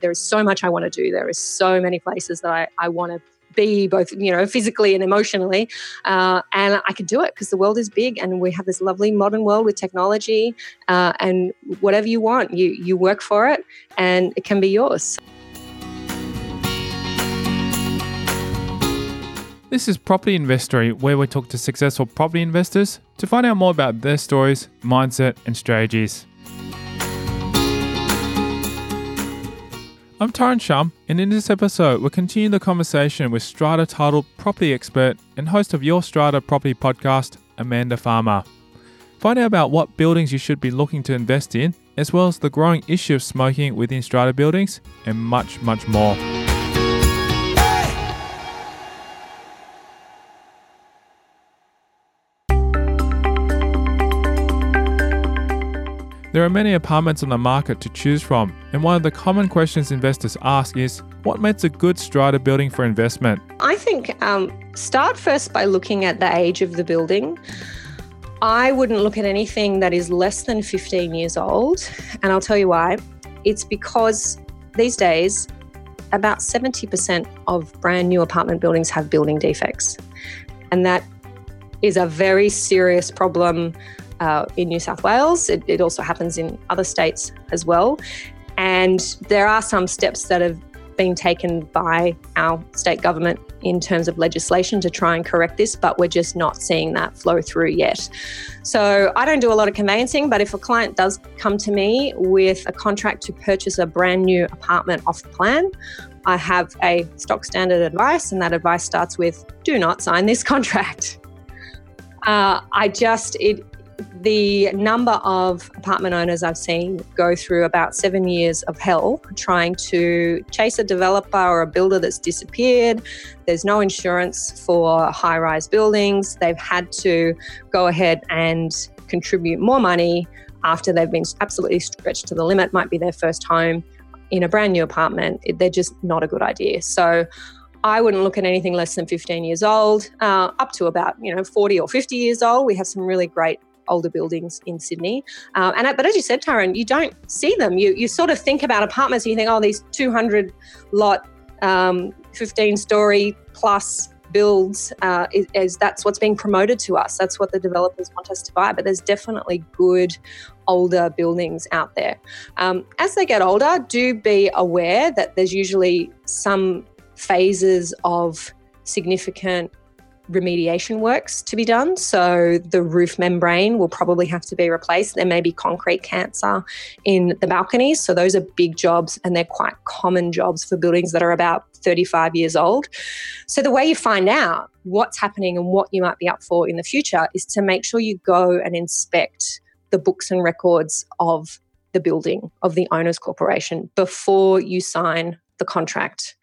there is so much I want to do. There is so many places that I, I want to be both you know physically and emotionally uh, and i can do it because the world is big and we have this lovely modern world with technology uh, and whatever you want you you work for it and it can be yours This is Property Investory, where we talk to successful property investors to find out more about their stories, mindset, and strategies. I'm Tyron Shum, and in this episode, we'll continue the conversation with Strata titled property expert and host of Your Strata Property podcast, Amanda Farmer. Find out about what buildings you should be looking to invest in, as well as the growing issue of smoking within strata buildings, and much, much more. There are many apartments on the market to choose from, and one of the common questions investors ask is what makes a good strata building for investment? I think um, start first by looking at the age of the building. I wouldn't look at anything that is less than 15 years old, and I'll tell you why. It's because these days, about 70% of brand new apartment buildings have building defects. And that is a very serious problem uh, in New South Wales. It, it also happens in other states as well. And there are some steps that have been taken by our state government in terms of legislation to try and correct this, but we're just not seeing that flow through yet. So I don't do a lot of conveyancing, but if a client does come to me with a contract to purchase a brand new apartment off the plan, I have a stock standard advice, and that advice starts with do not sign this contract. Uh, I just, it, the number of apartment owners I've seen go through about seven years of hell trying to chase a developer or a builder that's disappeared. There's no insurance for high rise buildings. They've had to go ahead and contribute more money after they've been absolutely stretched to the limit, might be their first home in a brand new apartment. They're just not a good idea. So I wouldn't look at anything less than 15 years old, uh, up to about you know 40 or 50 years old. We have some really great older buildings in Sydney. Um, and but as you said, Tyron, you don't see them. You you sort of think about apartments and you think, oh, these 200 lot, um, 15 story plus builds uh, is, is, that's what's being promoted to us. That's what the developers want us to buy. But there's definitely good older buildings out there. Um, as they get older, do be aware that there's usually some phases of significant remediation works to be done. So the roof membrane will probably have to be replaced. There may be concrete cancer in the balconies. So those are big jobs and they're quite common jobs for buildings that are about 35 years old. So the way you find out what's happening and what you might be up for in the future is to make sure you go and inspect the books and records of the building of the owners corporation before you sign the contract.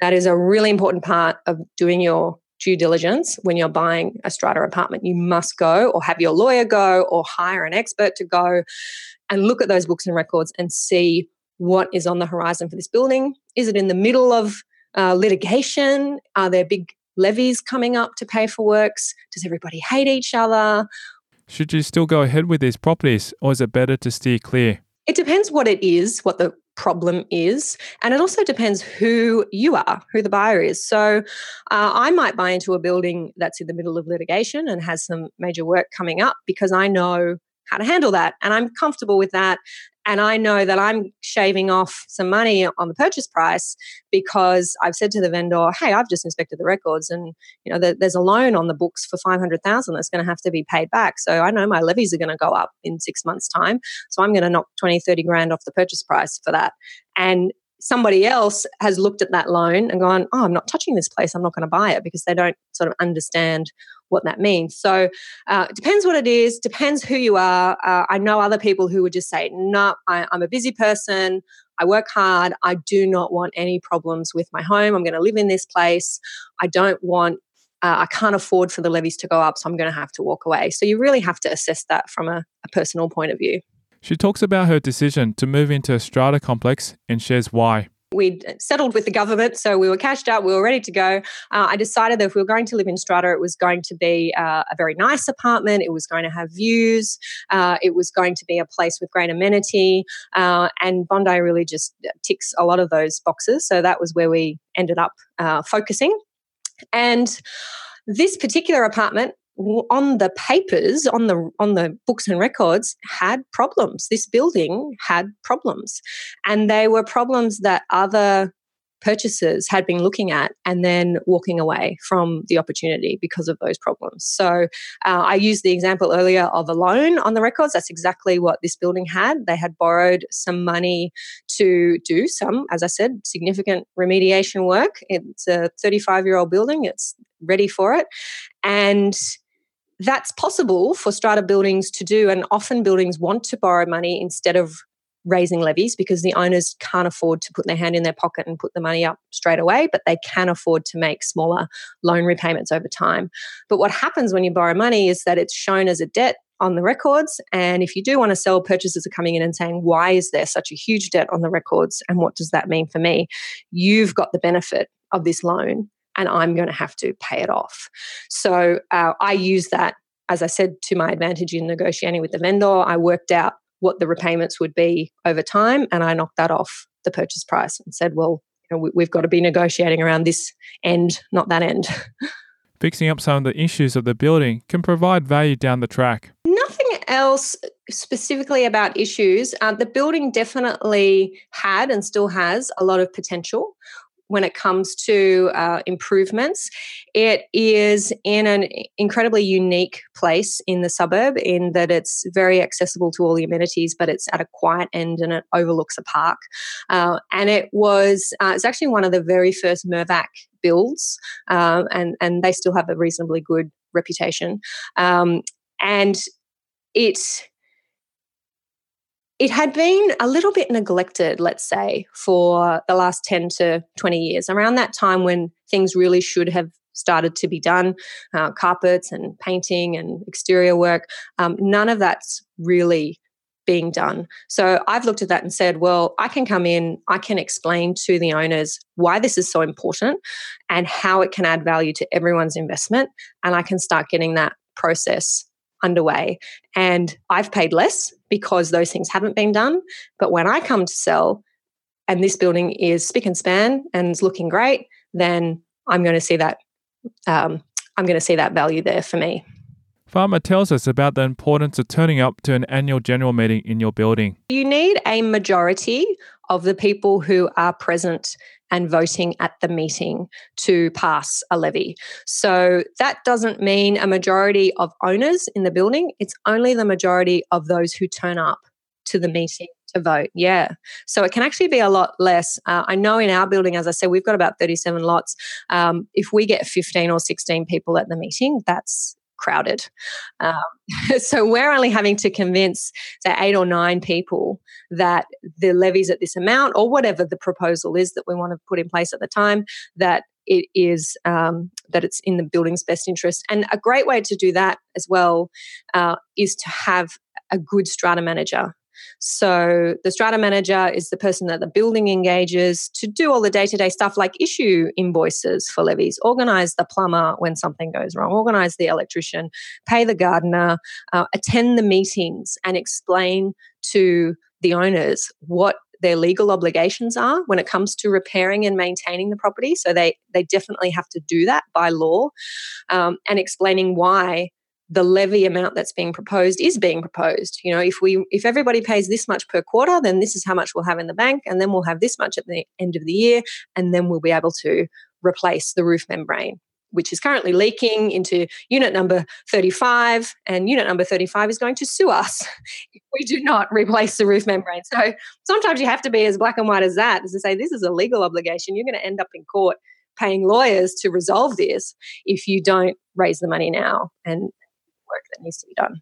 That is a really important part of doing your due diligence when you're buying a strata apartment. You must go or have your lawyer go or hire an expert to go and look at those books and records and see what is on the horizon for this building. Is it in the middle of uh, litigation? Are there big levies coming up to pay for works? Does everybody hate each other? Should you still go ahead with these properties or is it better to steer clear? It depends what it is, what the problem is. And it also depends who you are, who the buyer is. So uh, I might buy into a building that's in the middle of litigation and has some major work coming up because I know how to handle that and I'm comfortable with that and I know that I'm shaving off some money on the purchase price because I've said to the vendor, "Hey, I've just inspected the records, and you know there's a loan on the books for five hundred thousand that's going to have to be paid back. So I know my levies are going to go up in six months' time. So I'm going to knock 20, 30 grand off the purchase price for that." And somebody else has looked at that loan and gone, "Oh, I'm not touching this place. I'm not going to buy it," because they don't sort of understand what that means. So uh, it depends what it is, depends who you are. Uh, I know other people who would just say, no, I, I'm a busy person. I work hard. I do not want any problems with my home. I'm going to live in this place. I don't want, uh, I can't afford for the levies to go up, so I'm going to have to walk away. So you really have to assess that from a, a personal point of view. She talks about her decision to move into a strata complex and shares why. We'd settled with the government, so we were cashed out, we were ready to go. Uh, I decided that if we were going to live in Strata, it was going to be uh, a very nice apartment. It was going to have views. Uh, it was going to be a place with great amenity, uh, and Bondi really just ticks a lot of those boxes. So that was where we ended up uh, focusing, and this particular apartment on the papers on the on the books and records had problems this building had problems and they were problems that other purchasers had been looking at and then walking away from the opportunity because of those problems. So uh, I used the example earlier of a loan on the records. That's exactly what this building had. They had borrowed some money to do some, as I said, significant remediation work. It's a 35 year old building, it's ready for it. And that's possible for strata buildings to do. And often buildings want to borrow money instead of raising levies because the owners can't afford to put their hand in their pocket and put the money up straight away, but they can afford to make smaller loan repayments over time. But what happens when you borrow money is that it's shown as a debt on the records. And if you do want to sell, purchasers are coming in and saying, why is there such a huge debt on the records? And what does that mean for me? You've got the benefit of this loan and I'm going to have to pay it off. So uh, I use that, as I said, to my advantage in negotiating with the vendor. I worked out what the repayments would be over time and I knocked that off the purchase price and said, well, you know, we, we've got to be negotiating around this end, not that end. Fixing up some of the issues of the building can provide value down the track. Nothing else specifically about issues. Uh, the building definitely had and still has a lot of potential when it comes to uh, improvements. It is in an incredibly unique place in the suburb in that it's very accessible to all the amenities, but it's at a quiet end and it overlooks a park. Uh, and it was, uh, it's actually one of the very first Mirvac builds, um, and, and they still have a reasonably good reputation. Um, and it it had been a little bit neglected, let's say, for the last 10 to 20 years, around that time when things really should have started to be done uh, carpets and painting and exterior work. Um, none of that's really being done. So I've looked at that and said, well, I can come in, I can explain to the owners why this is so important and how it can add value to everyone's investment. And I can start getting that process underway. And I've paid less because those things haven't been done. But when I come to sell and this building is spick and span and is looking great, then I'm going to see that um, I'm going to see that value there for me. Farmer tells us about the importance of turning up to an annual general meeting in your building. You need a majority of the people who are present and voting at the meeting to pass a levy. So that doesn't mean a majority of owners in the building, it's only the majority of those who turn up to the meeting to vote. Yeah. So it can actually be a lot less. Uh, I know in our building, as I said, we've got about 37 lots. Um, if we get 15 or 16 people at the meeting, that's crowded. Um, so we're only having to convince, say, eight or nine people that the levies at this amount, or whatever the proposal is that we want to put in place at the time, that it is um, that it's in the building's best interest. And a great way to do that as well uh, is to have a good strata manager so the strata manager is the person that the building engages to do all the day to day stuff like issue invoices for levies, organize the plumber when something goes wrong, organize the electrician, pay the gardener, uh, attend the meetings, and explain to the owners what their legal obligations are when it comes to repairing and maintaining the property. So they they definitely have to do that by law, um, and explaining why the levy amount that's being proposed is being proposed. You know if we if everybody pays this much per quarter then this is how much we'll have in the bank and then we'll have this much at the end of the year and then we'll be able to replace the roof membrane which is currently leaking into unit number 35 and unit number 35 is going to sue us if we do not replace the roof membrane. So sometimes you have to be as black and white as that as to say this is a legal obligation. You're going to end up in court paying lawyers to resolve this if you don't raise the money now. And work that needs to be done.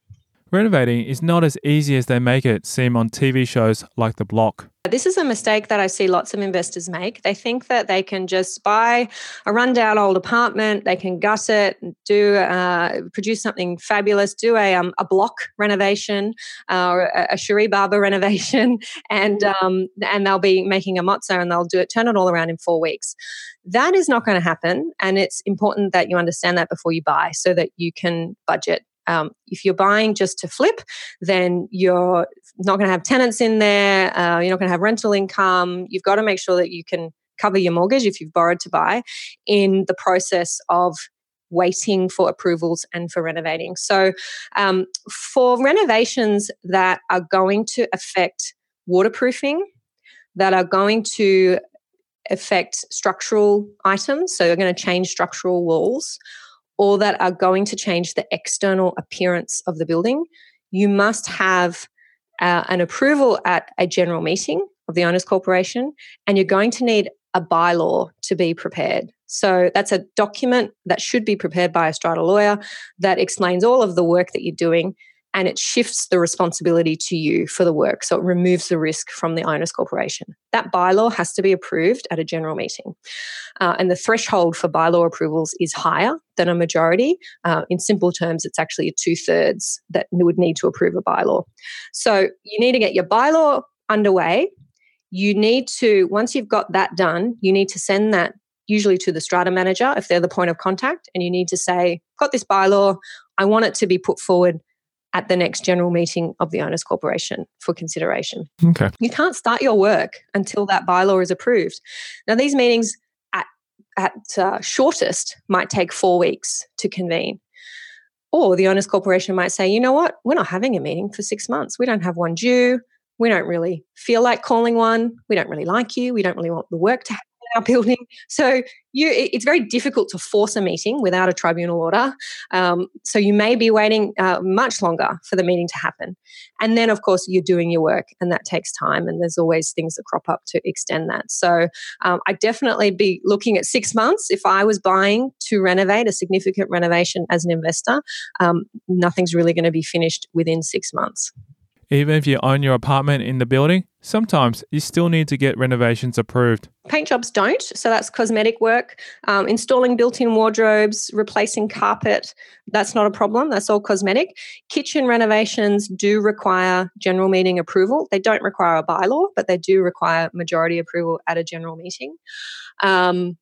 Renovating is not as easy as they make it seem on TV shows like The Block. This is a mistake that I see lots of investors make. They think that they can just buy a rundown old apartment, they can gut it, do uh, produce something fabulous, do a, um, a block renovation uh, or a, a Cherie Barber renovation, and um, and they'll be making a mozza and they'll do it, turn it all around in four weeks. That is not going to happen, and it's important that you understand that before you buy, so that you can budget um, if you're buying just to flip, then you're not going to have tenants in there. Uh, you're not going to have rental income. You've got to make sure that you can cover your mortgage if you've borrowed to buy in the process of waiting for approvals and for renovating. So, um, for renovations that are going to affect waterproofing, that are going to affect structural items, so they're going to change structural walls, or that are going to change the external appearance of the building, you must have uh, an approval at a general meeting of the owners corporation and you're going to need a bylaw to be prepared. So that's a document that should be prepared by a strata lawyer that explains all of the work that you're doing and it shifts the responsibility to you for the work. So it removes the risk from the owners corporation. That bylaw has to be approved at a general meeting. Uh, and the threshold for bylaw approvals is higher than a majority. Uh, in simple terms, it's actually a two thirds that would need to approve a bylaw. So you need to get your bylaw underway. You need to, once you've got that done, you need to send that usually to the strata manager if they're the point of contact. And you need to say, got this bylaw, I want it to be put forward at the next general meeting of the owners corporation for consideration. Okay. You can't start your work until that bylaw is approved. Now these meetings at at uh, shortest might take 4 weeks to convene. Or the owners corporation might say, "You know what? We're not having a meeting for 6 months. We don't have one due. We don't really feel like calling one. We don't really like you. We don't really want the work to happen our building. So you, it's very difficult to force a meeting without a tribunal order. Um, so you may be waiting uh, much longer for the meeting to happen. And then, of course, you're doing your work, and that takes time. And there's always things that crop up to extend that. So um, I'd definitely be looking at six months if I was buying to renovate a significant renovation as an investor. Um, nothing's really going to be finished within six months. Even if you own your apartment in the building, sometimes you still need to get renovations approved. Paint jobs don't, so that's cosmetic work. Um, installing built in wardrobes, replacing carpet, that's not a problem. That's all cosmetic. Kitchen renovations do require general meeting approval. They don't require a bylaw, but they do require majority approval at a general meeting. Um,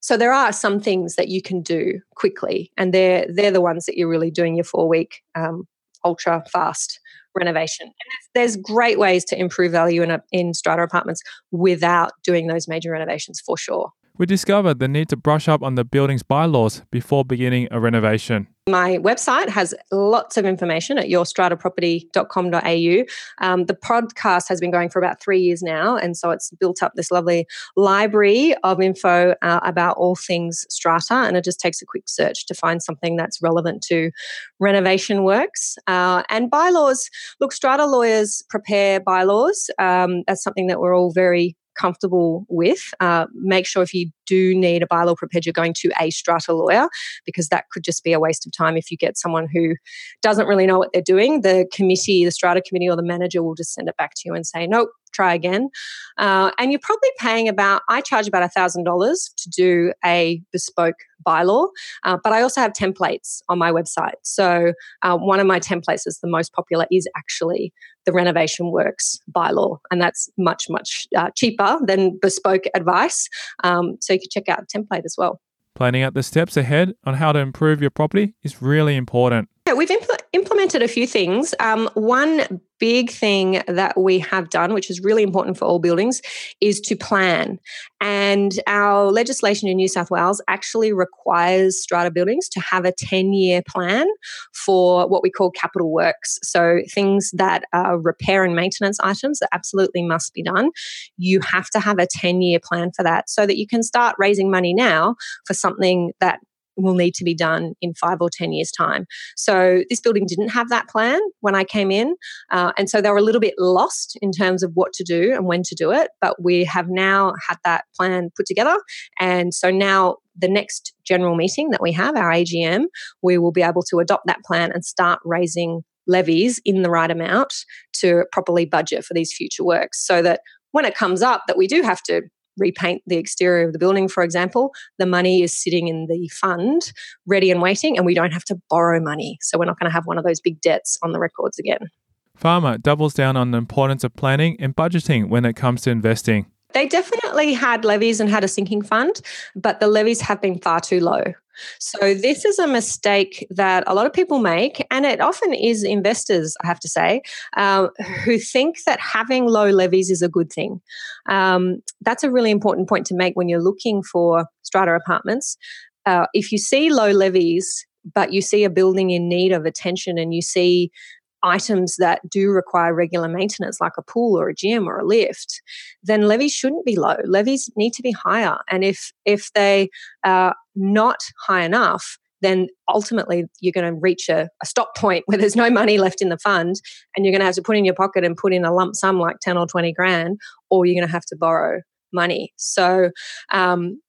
so there are some things that you can do quickly, and they're they're the ones that you're really doing your four week um, ultra fast renovation. And there's, great ways to improve value in, a, in strata apartments without doing those major renovations for sure. We discovered the need to brush up on the building's bylaws before beginning a renovation. My website has lots of information at yourstrataproperty.com.au. Um, the podcast has been going for about three years now, and so it's built up this lovely library of info uh, about all things strata. And it just takes a quick search to find something that's relevant to renovation works uh, and bylaws. Look, strata lawyers prepare bylaws. Um, that's something that we're all very comfortable with. Uh, make sure if you do need a bylaw prepared, you're going to a strata lawyer because that could just be a waste of time if you get someone who doesn't really know what they're doing. The committee, the strata committee, or the manager will just send it back to you and say, nope, try again. Uh, and you're probably paying about, I charge about $1,000 to do a bespoke bylaw, uh, but I also have templates on my website. So uh, one of my templates is the most popular is actually the renovation works bylaw, and that's much, much uh, cheaper than bespoke advice. Um, so you can check out a template as well. Planning out the steps ahead on how to improve your property is really important. Yeah, we've impl- implemented a few things. Um, one big thing that we have done, which is really important for all buildings, is to plan. And our legislation in New South Wales actually requires strata buildings to have a 10 year plan for what we call capital works. So things that are repair and maintenance items that absolutely must be done. You have to have a 10 year plan for that so that you can start raising money now for something that will need to be done in five or 10 years' time. So this building didn't have that plan when I came in. Uh, and so they were a little bit lost in terms of what to do and when to do it. But we have now had that plan put together. And so now the next general meeting that we have, our AGM, we will be able to adopt that plan and start raising levies in the right amount to properly budget for these future works so that when it comes up that we do have to repaint the exterior of the building, for example, the money is sitting in the fund ready and waiting, and we don't have to borrow money. So we're not going to have one of those big debts on the records again. Farmer doubles down on the importance of planning and budgeting when it comes to investing. They definitely had levies and had a sinking fund, but the levies have been far too low. So, this is a mistake that a lot of people make, and it often is investors, I have to say, um, who think that having low levies is a good thing. Um, that's a really important point to make when you're looking for strata apartments. Uh, if you see low levies, but you see a building in need of attention and you see items that do require regular maintenance, like a pool or a gym or a lift, then levies shouldn't be low. Levies need to be higher. And if if they are not high enough, then ultimately you're going to reach a, a, stop point where there's no money left in the fund and you're going to have to put in your pocket and put in a lump sum like 10 or 20 grand, or you're going to have to borrow money. So, um,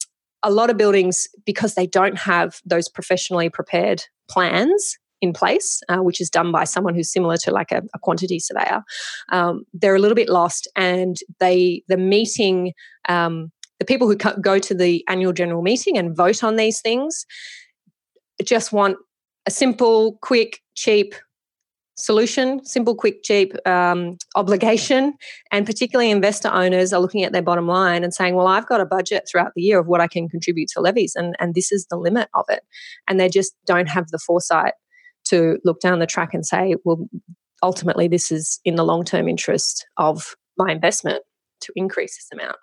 a lot of buildings, because they don't have those professionally prepared plans, in place, uh, which is done by someone who's similar to like a, a quantity surveyor. Um, they're a little bit lost, and they the meeting, um, the people who go to the annual general meeting and vote on these things, just want a simple, quick, cheap solution, simple, quick, cheap um, obligation. And particularly investor owners are looking at their bottom line and saying, well, I've got a budget throughout the year of what I can contribute to levies, and, and this is the limit of it. And they just don't have the foresight to look down the track and say, well, ultimately, this is in the long term interest of my investment to increase this amount.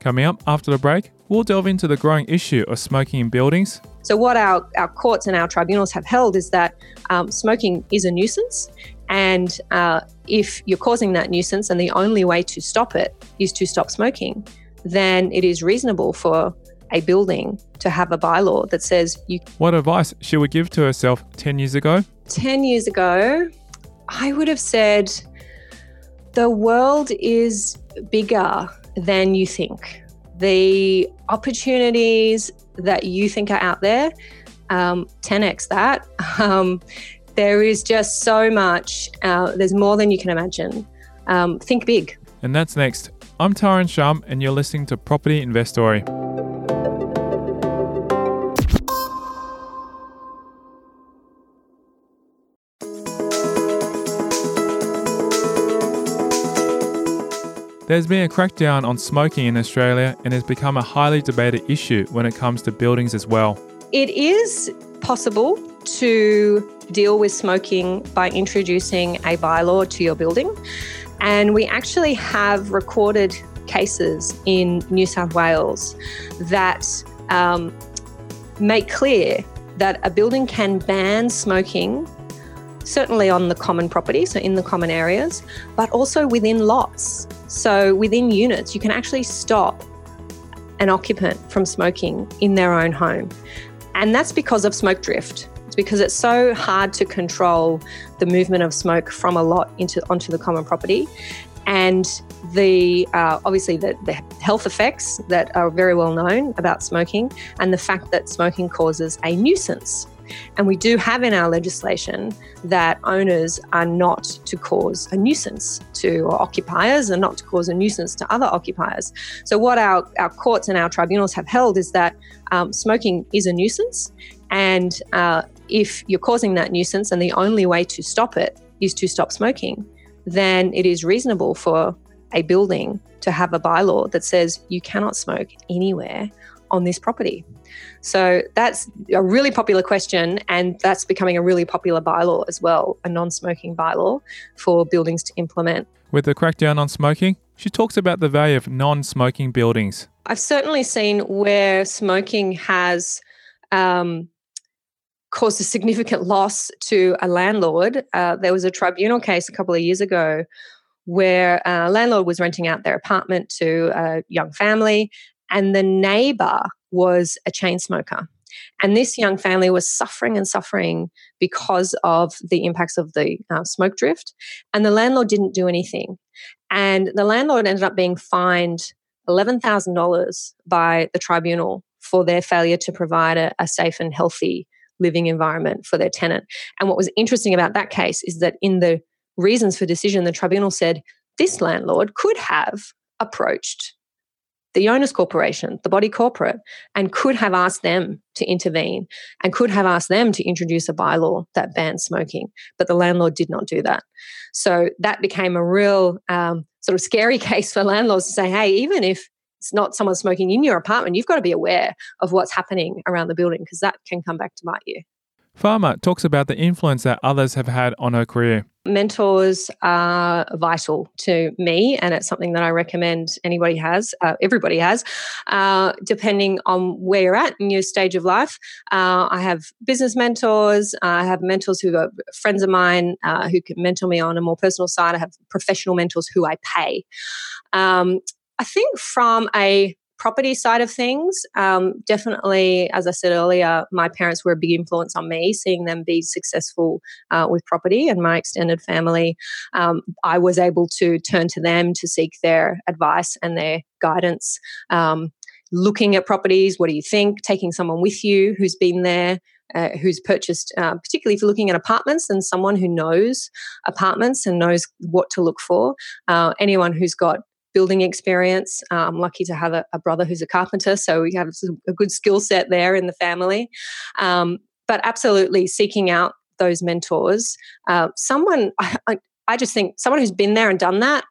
Coming up after the break, we'll delve into the growing issue of smoking in buildings. So, what our, our courts and our tribunals have held is that um, smoking is a nuisance and uh, if you're causing that nuisance and the only way to stop it is to stop smoking, then it is reasonable for a building to have a bylaw that says you. What advice she would give to herself 10 years ago? 10 years ago, I would have said the world is bigger than you think. The opportunities that you think are out there, um, 10x that. Um, there is just so much. Uh, there's more than you can imagine. Um, think big. And that's next. I'm Tyron Shum, and you're listening to Property Investory. There's been a crackdown on smoking in Australia and has become a highly debated issue when it comes to buildings as well. It is possible to deal with smoking by introducing a bylaw to your building. And we actually have recorded cases in New South Wales that um, make clear that a building can ban smoking, certainly on the common property, so in the common areas, but also within lots. So within units, you can actually stop an occupant from smoking in their own home. And that's because of smoke drift. Because it's so hard to control the movement of smoke from a lot into onto the common property. And the uh, obviously the, the health effects that are very well known about smoking, and the fact that smoking causes a nuisance. And we do have in our legislation that owners are not to cause a nuisance to occupiers and not to cause a nuisance to other occupiers. So, what our, our courts and our tribunals have held is that um, smoking is a nuisance and uh, if you're causing that nuisance and the only way to stop it is to stop smoking, then it is reasonable for a building to have a bylaw that says you cannot smoke anywhere on this property. So that's a really popular question, and that's becoming a really popular bylaw as well a non smoking bylaw for buildings to implement. With the crackdown on smoking, she talks about the value of non smoking buildings. I've certainly seen where smoking has um, caused a significant loss to a landlord. Uh, there was a tribunal case a couple of years ago where a landlord was renting out their apartment to a young family, and the neighbor was a chain smoker. And this young family was suffering and suffering because of the impacts of the uh, smoke drift. And the landlord didn't do anything. And the landlord ended up being fined $11,000 by the tribunal for their failure to provide a, a safe and healthy living environment for their tenant. And what was interesting about that case is that in the reasons for decision, the tribunal said this landlord could have approached the owners corporation the body corporate and could have asked them to intervene and could have asked them to introduce a bylaw that banned smoking but the landlord did not do that so that became a real um, sort of scary case for landlords to say hey even if it's not someone smoking in your apartment you've got to be aware of what's happening around the building because that can come back to bite you Farmer talks about the influence that others have had on her career. Mentors are vital to me, and it's something that I recommend anybody has, uh, everybody has, uh, depending on where you're at in your stage of life. Uh, I have business mentors, I have mentors who are friends of mine uh, who can mentor me on a more personal side. I have professional mentors who I pay. Um, I think from a property side of things, um, definitely, as I said earlier, my parents were a big influence on me, seeing them be successful uh, with property and my extended family. Um, I was able to turn to them to seek their advice and their guidance. Um, looking at properties, what do you think? Taking someone with you who's been there. Uh, who's purchased, uh, particularly if you're looking at apartments, and someone who knows apartments and knows what to look for. Uh, anyone who's got building experience. I'm lucky to have a, a, brother who's a carpenter, so we have a good skill set there in the family. Um, but absolutely seeking out those mentors. Uh, someone, I, I just think someone who's been there and done that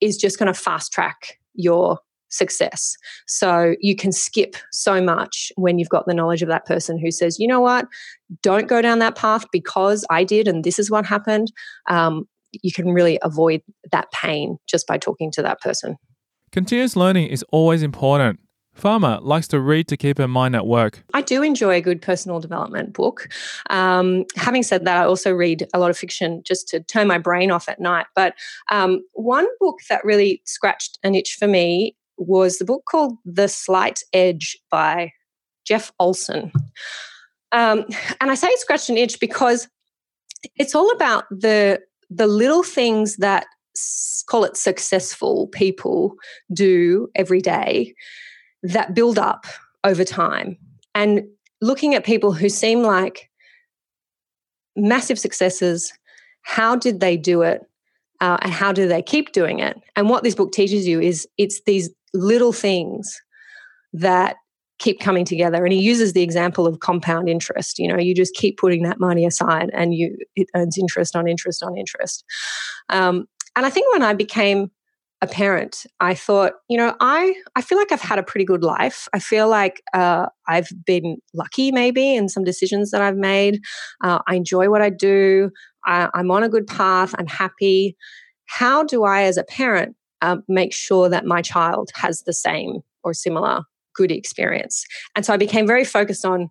is just going to fast track your success. So you can skip so much when you've got the knowledge of that person who says, you know what, don't go down that path because I did and this is what happened. Um, you can really avoid that pain just by talking to that person. Continuous learning is always important. Farmer likes to read to keep her mind at work. I do enjoy a good personal development book. Um, having said that, I also read a lot of fiction just to turn my brain off at night. But um, one book that really scratched an itch for me was the book called The Slight Edge by Jeff Olson. Um, and I say it scratched an itch because it's all about the the little things that call it successful people do every day that build up over time. And looking at people who seem like massive successes how did they do it uh, and how do they keep doing it? And what this book teaches you is it's these little things that keep coming together. And he uses the example of compound interest you know you just keep putting that money aside and you it earns interest on interest on interest. Um, and i think when i became a parent i thought you know i i feel like i've had a pretty good life. I feel like uh, i've been lucky maybe in some decisions that i've made. Uh, i enjoy what i do. I, i'm on a good path. I'm happy. How do i as a parent um, make sure that my child has the same or similar good experience. And so I became very focused on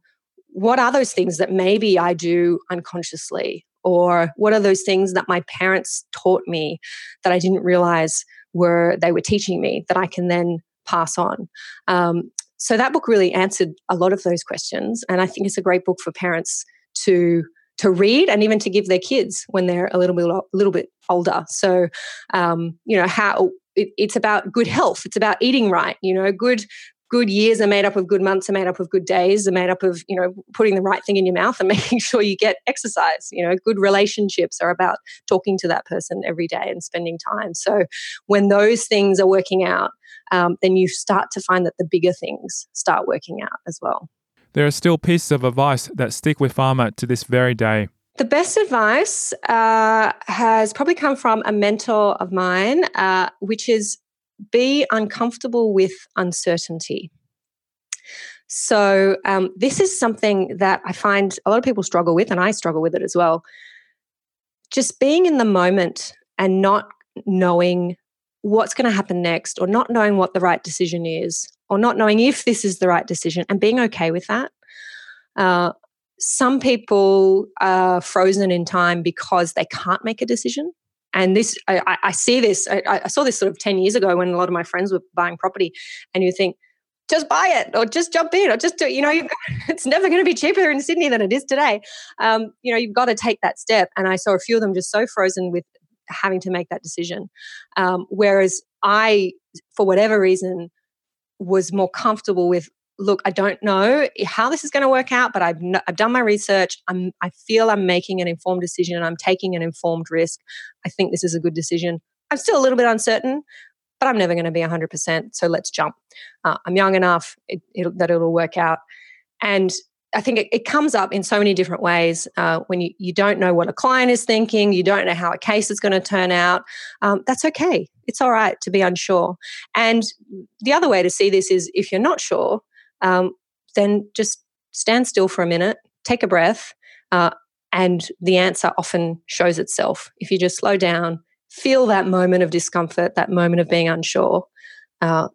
what are those things that maybe I do unconsciously, or what are those things that my parents taught me that I didn't realize were they were teaching me that I can then pass on. Um, so that book really answered a lot of those questions, and I think it's a great book for parents to to read and even to give their kids when they're a little bit a little bit older. So, um, you know how it, it's about good health. It's about eating right. You know, good good years are made up of good months are made up of good days are made up of you know putting the right thing in your mouth and making sure you get exercise. You know good relationships are about talking to that person every day and spending time. So when those things are working out um, then you start to find that the bigger things start working out as well. There are still pieces of advice that stick with farmer to this very day. The best advice uh, has probably come from a mentor of mine, uh, which is be uncomfortable with uncertainty. So, um, this is something that I find a lot of people struggle with, and I struggle with it as well. Just being in the moment and not knowing what's going to happen next, or not knowing what the right decision is, or not knowing if this is the right decision, and being okay with that. Uh, some people are frozen in time because they can't make a decision and this, I, I see this, I, I, saw this sort of 10 years ago when a lot of my friends were buying property, and you think, just buy it or just jump in or just do, you know, it's never going to be cheaper in Sydney than it is today. Um, you know, you've got to take that step. And I saw a few of them just so frozen with having to make that decision. Um, whereas I, for whatever reason, was more comfortable with look, I don't know how this is going to work out, but I've, I've done my research. I'm, I feel I'm making an informed decision and I'm taking an informed risk. I think this is a good decision. I'm still a little bit uncertain, but I'm never going to be 100%. So let's jump. Uh, I'm young enough it, it'll, that it'll work out. And I think it, it, comes up in so many different ways uh, when you, you don't know what a client is thinking, you don't know how a case is going to turn out. Um, that's okay. It's all right to be unsure. And the other way to see this is if you're not sure, um, then just stand still for a minute, take a breath, uh, and the answer often shows itself. If you just slow down, feel that moment of discomfort, that moment of being unsure, uh,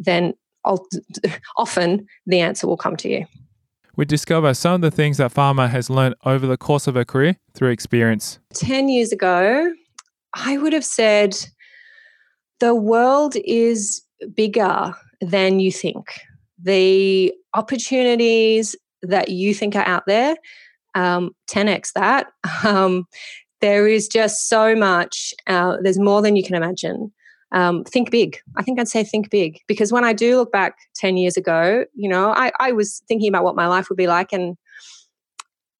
then often the answer will come to you we discover some of the things that Farmer has learned over the course of her career through experience. 10 years ago, I would have said the world is bigger than you think. The opportunities that you think are out there, um, 10x that. Um, there is just so much, uh, there's more than you can imagine um, think big. I think I'd say think big because when I do look back 10 years ago, you know, I, I was thinking about what my life would be like and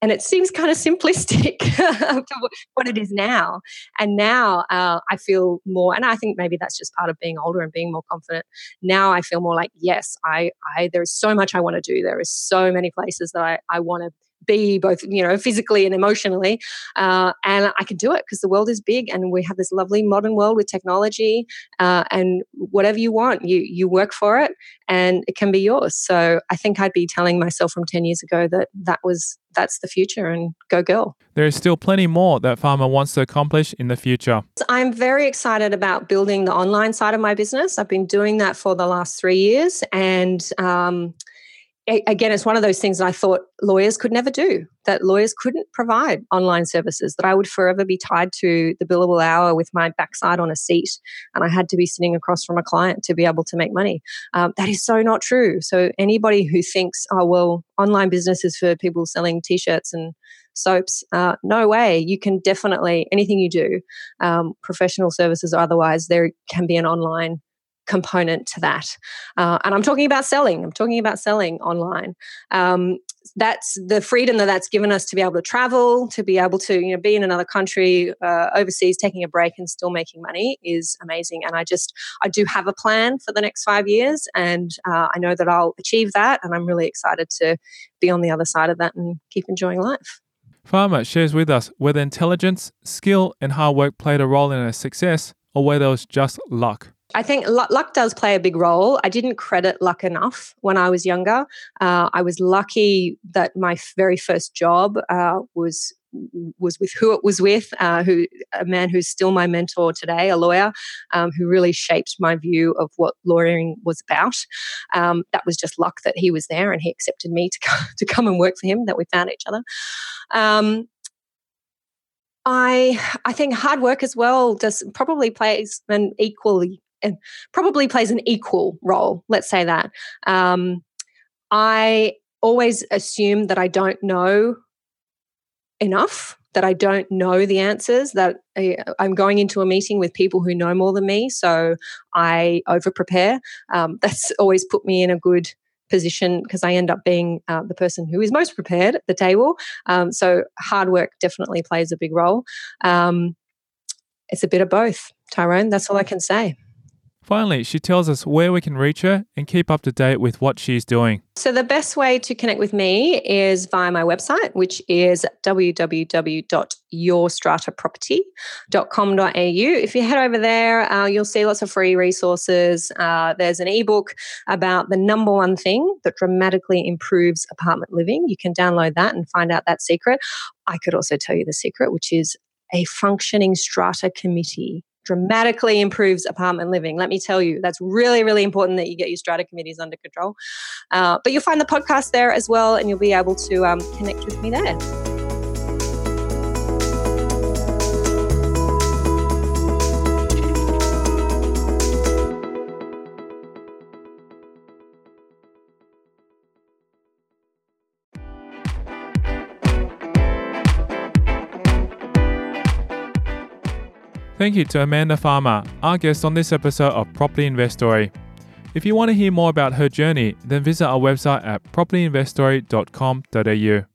and it seems kind of simplistic to what it is now. And now uh, I feel more, and I think maybe that's just part of being older and being more confident. Now I feel more like, yes, I, I there is so much I want to do. There is so many places that I, I want to be both you know physically and emotionally uh, and i can do it because the world is big and we have this lovely modern world with technology uh, and whatever you want you you work for it and it can be yours. So i think i'd be telling myself from 10 years ago that that was that's the future and go girl. There is still plenty more that farmer wants to accomplish in the future. I'm very excited about building the online side of my business. I've been doing that for the last three years and um, again, it's one of those things that I thought lawyers could never do, that lawyers couldn't provide online services, that I would forever be tied to the billable hour with my backside on a seat and I had to be sitting across from a client to be able to make money. Um, that is so not true. So, anybody who thinks, oh, well, online business is for people selling t shirts and soaps, uh, no way. You can definitely, anything you do, um, professional services or otherwise, there can be an online component to that. Uh, and I'm talking about selling. I'm talking about selling online. Um, that's the freedom that that's given us to be able to travel, to be able to you know be in another country, uh, overseas, taking a break and still making money is amazing. And I just I do have a plan for the next five years, and uh, I know that I'll achieve that. And I'm really excited to be on the other side of that and keep enjoying life. Farmer shares with us whether intelligence, skill, and hard work played a role in her success, or whether it was just luck. I think luck, does play a big role. I didn't credit luck enough when I was younger. Uh, I was lucky that my very first job uh, was was with who it was with, uh, who a man who's still my mentor today, a lawyer, um, who really shaped my view of what lawyering was about. Um, that was just luck that he was there and he accepted me to come, to come and work for him. That we found each other. Um, I I think hard work as well does probably plays an equally probably plays an equal role. Let's say that. Um, I always assume that I don't know enough, that I don't know the answers, that I, am going into a meeting with people who know more than me. So I over prepare. Um, that's always put me in a good position because I end up being uh, the person who is most prepared at the table. Um, so hard work definitely plays a big role. Um, it's a bit of both, Tyron. That's all I can say. Finally, she tells us where we can reach her and keep up to date with what she's doing. So, the best way to connect with me is via my website, which is www.yourstrataproperty.com.au. If you head over there, uh, you'll see lots of free resources. Uh, there's an ebook about the number one thing that dramatically improves apartment living. You can download that and find out that secret. I could also tell you the secret, which is a functioning strata committee dramatically improves apartment living. Let me tell you, that's really, really important that you get your strata committees under control. Uh, but you'll find the podcast there as well, and you'll be able to um, connect with me there. Thank you to Amanda Farmer, our guest on this episode of Property Investory. If you want to hear more about her journey, then visit our website at propertyinvestory.com.au.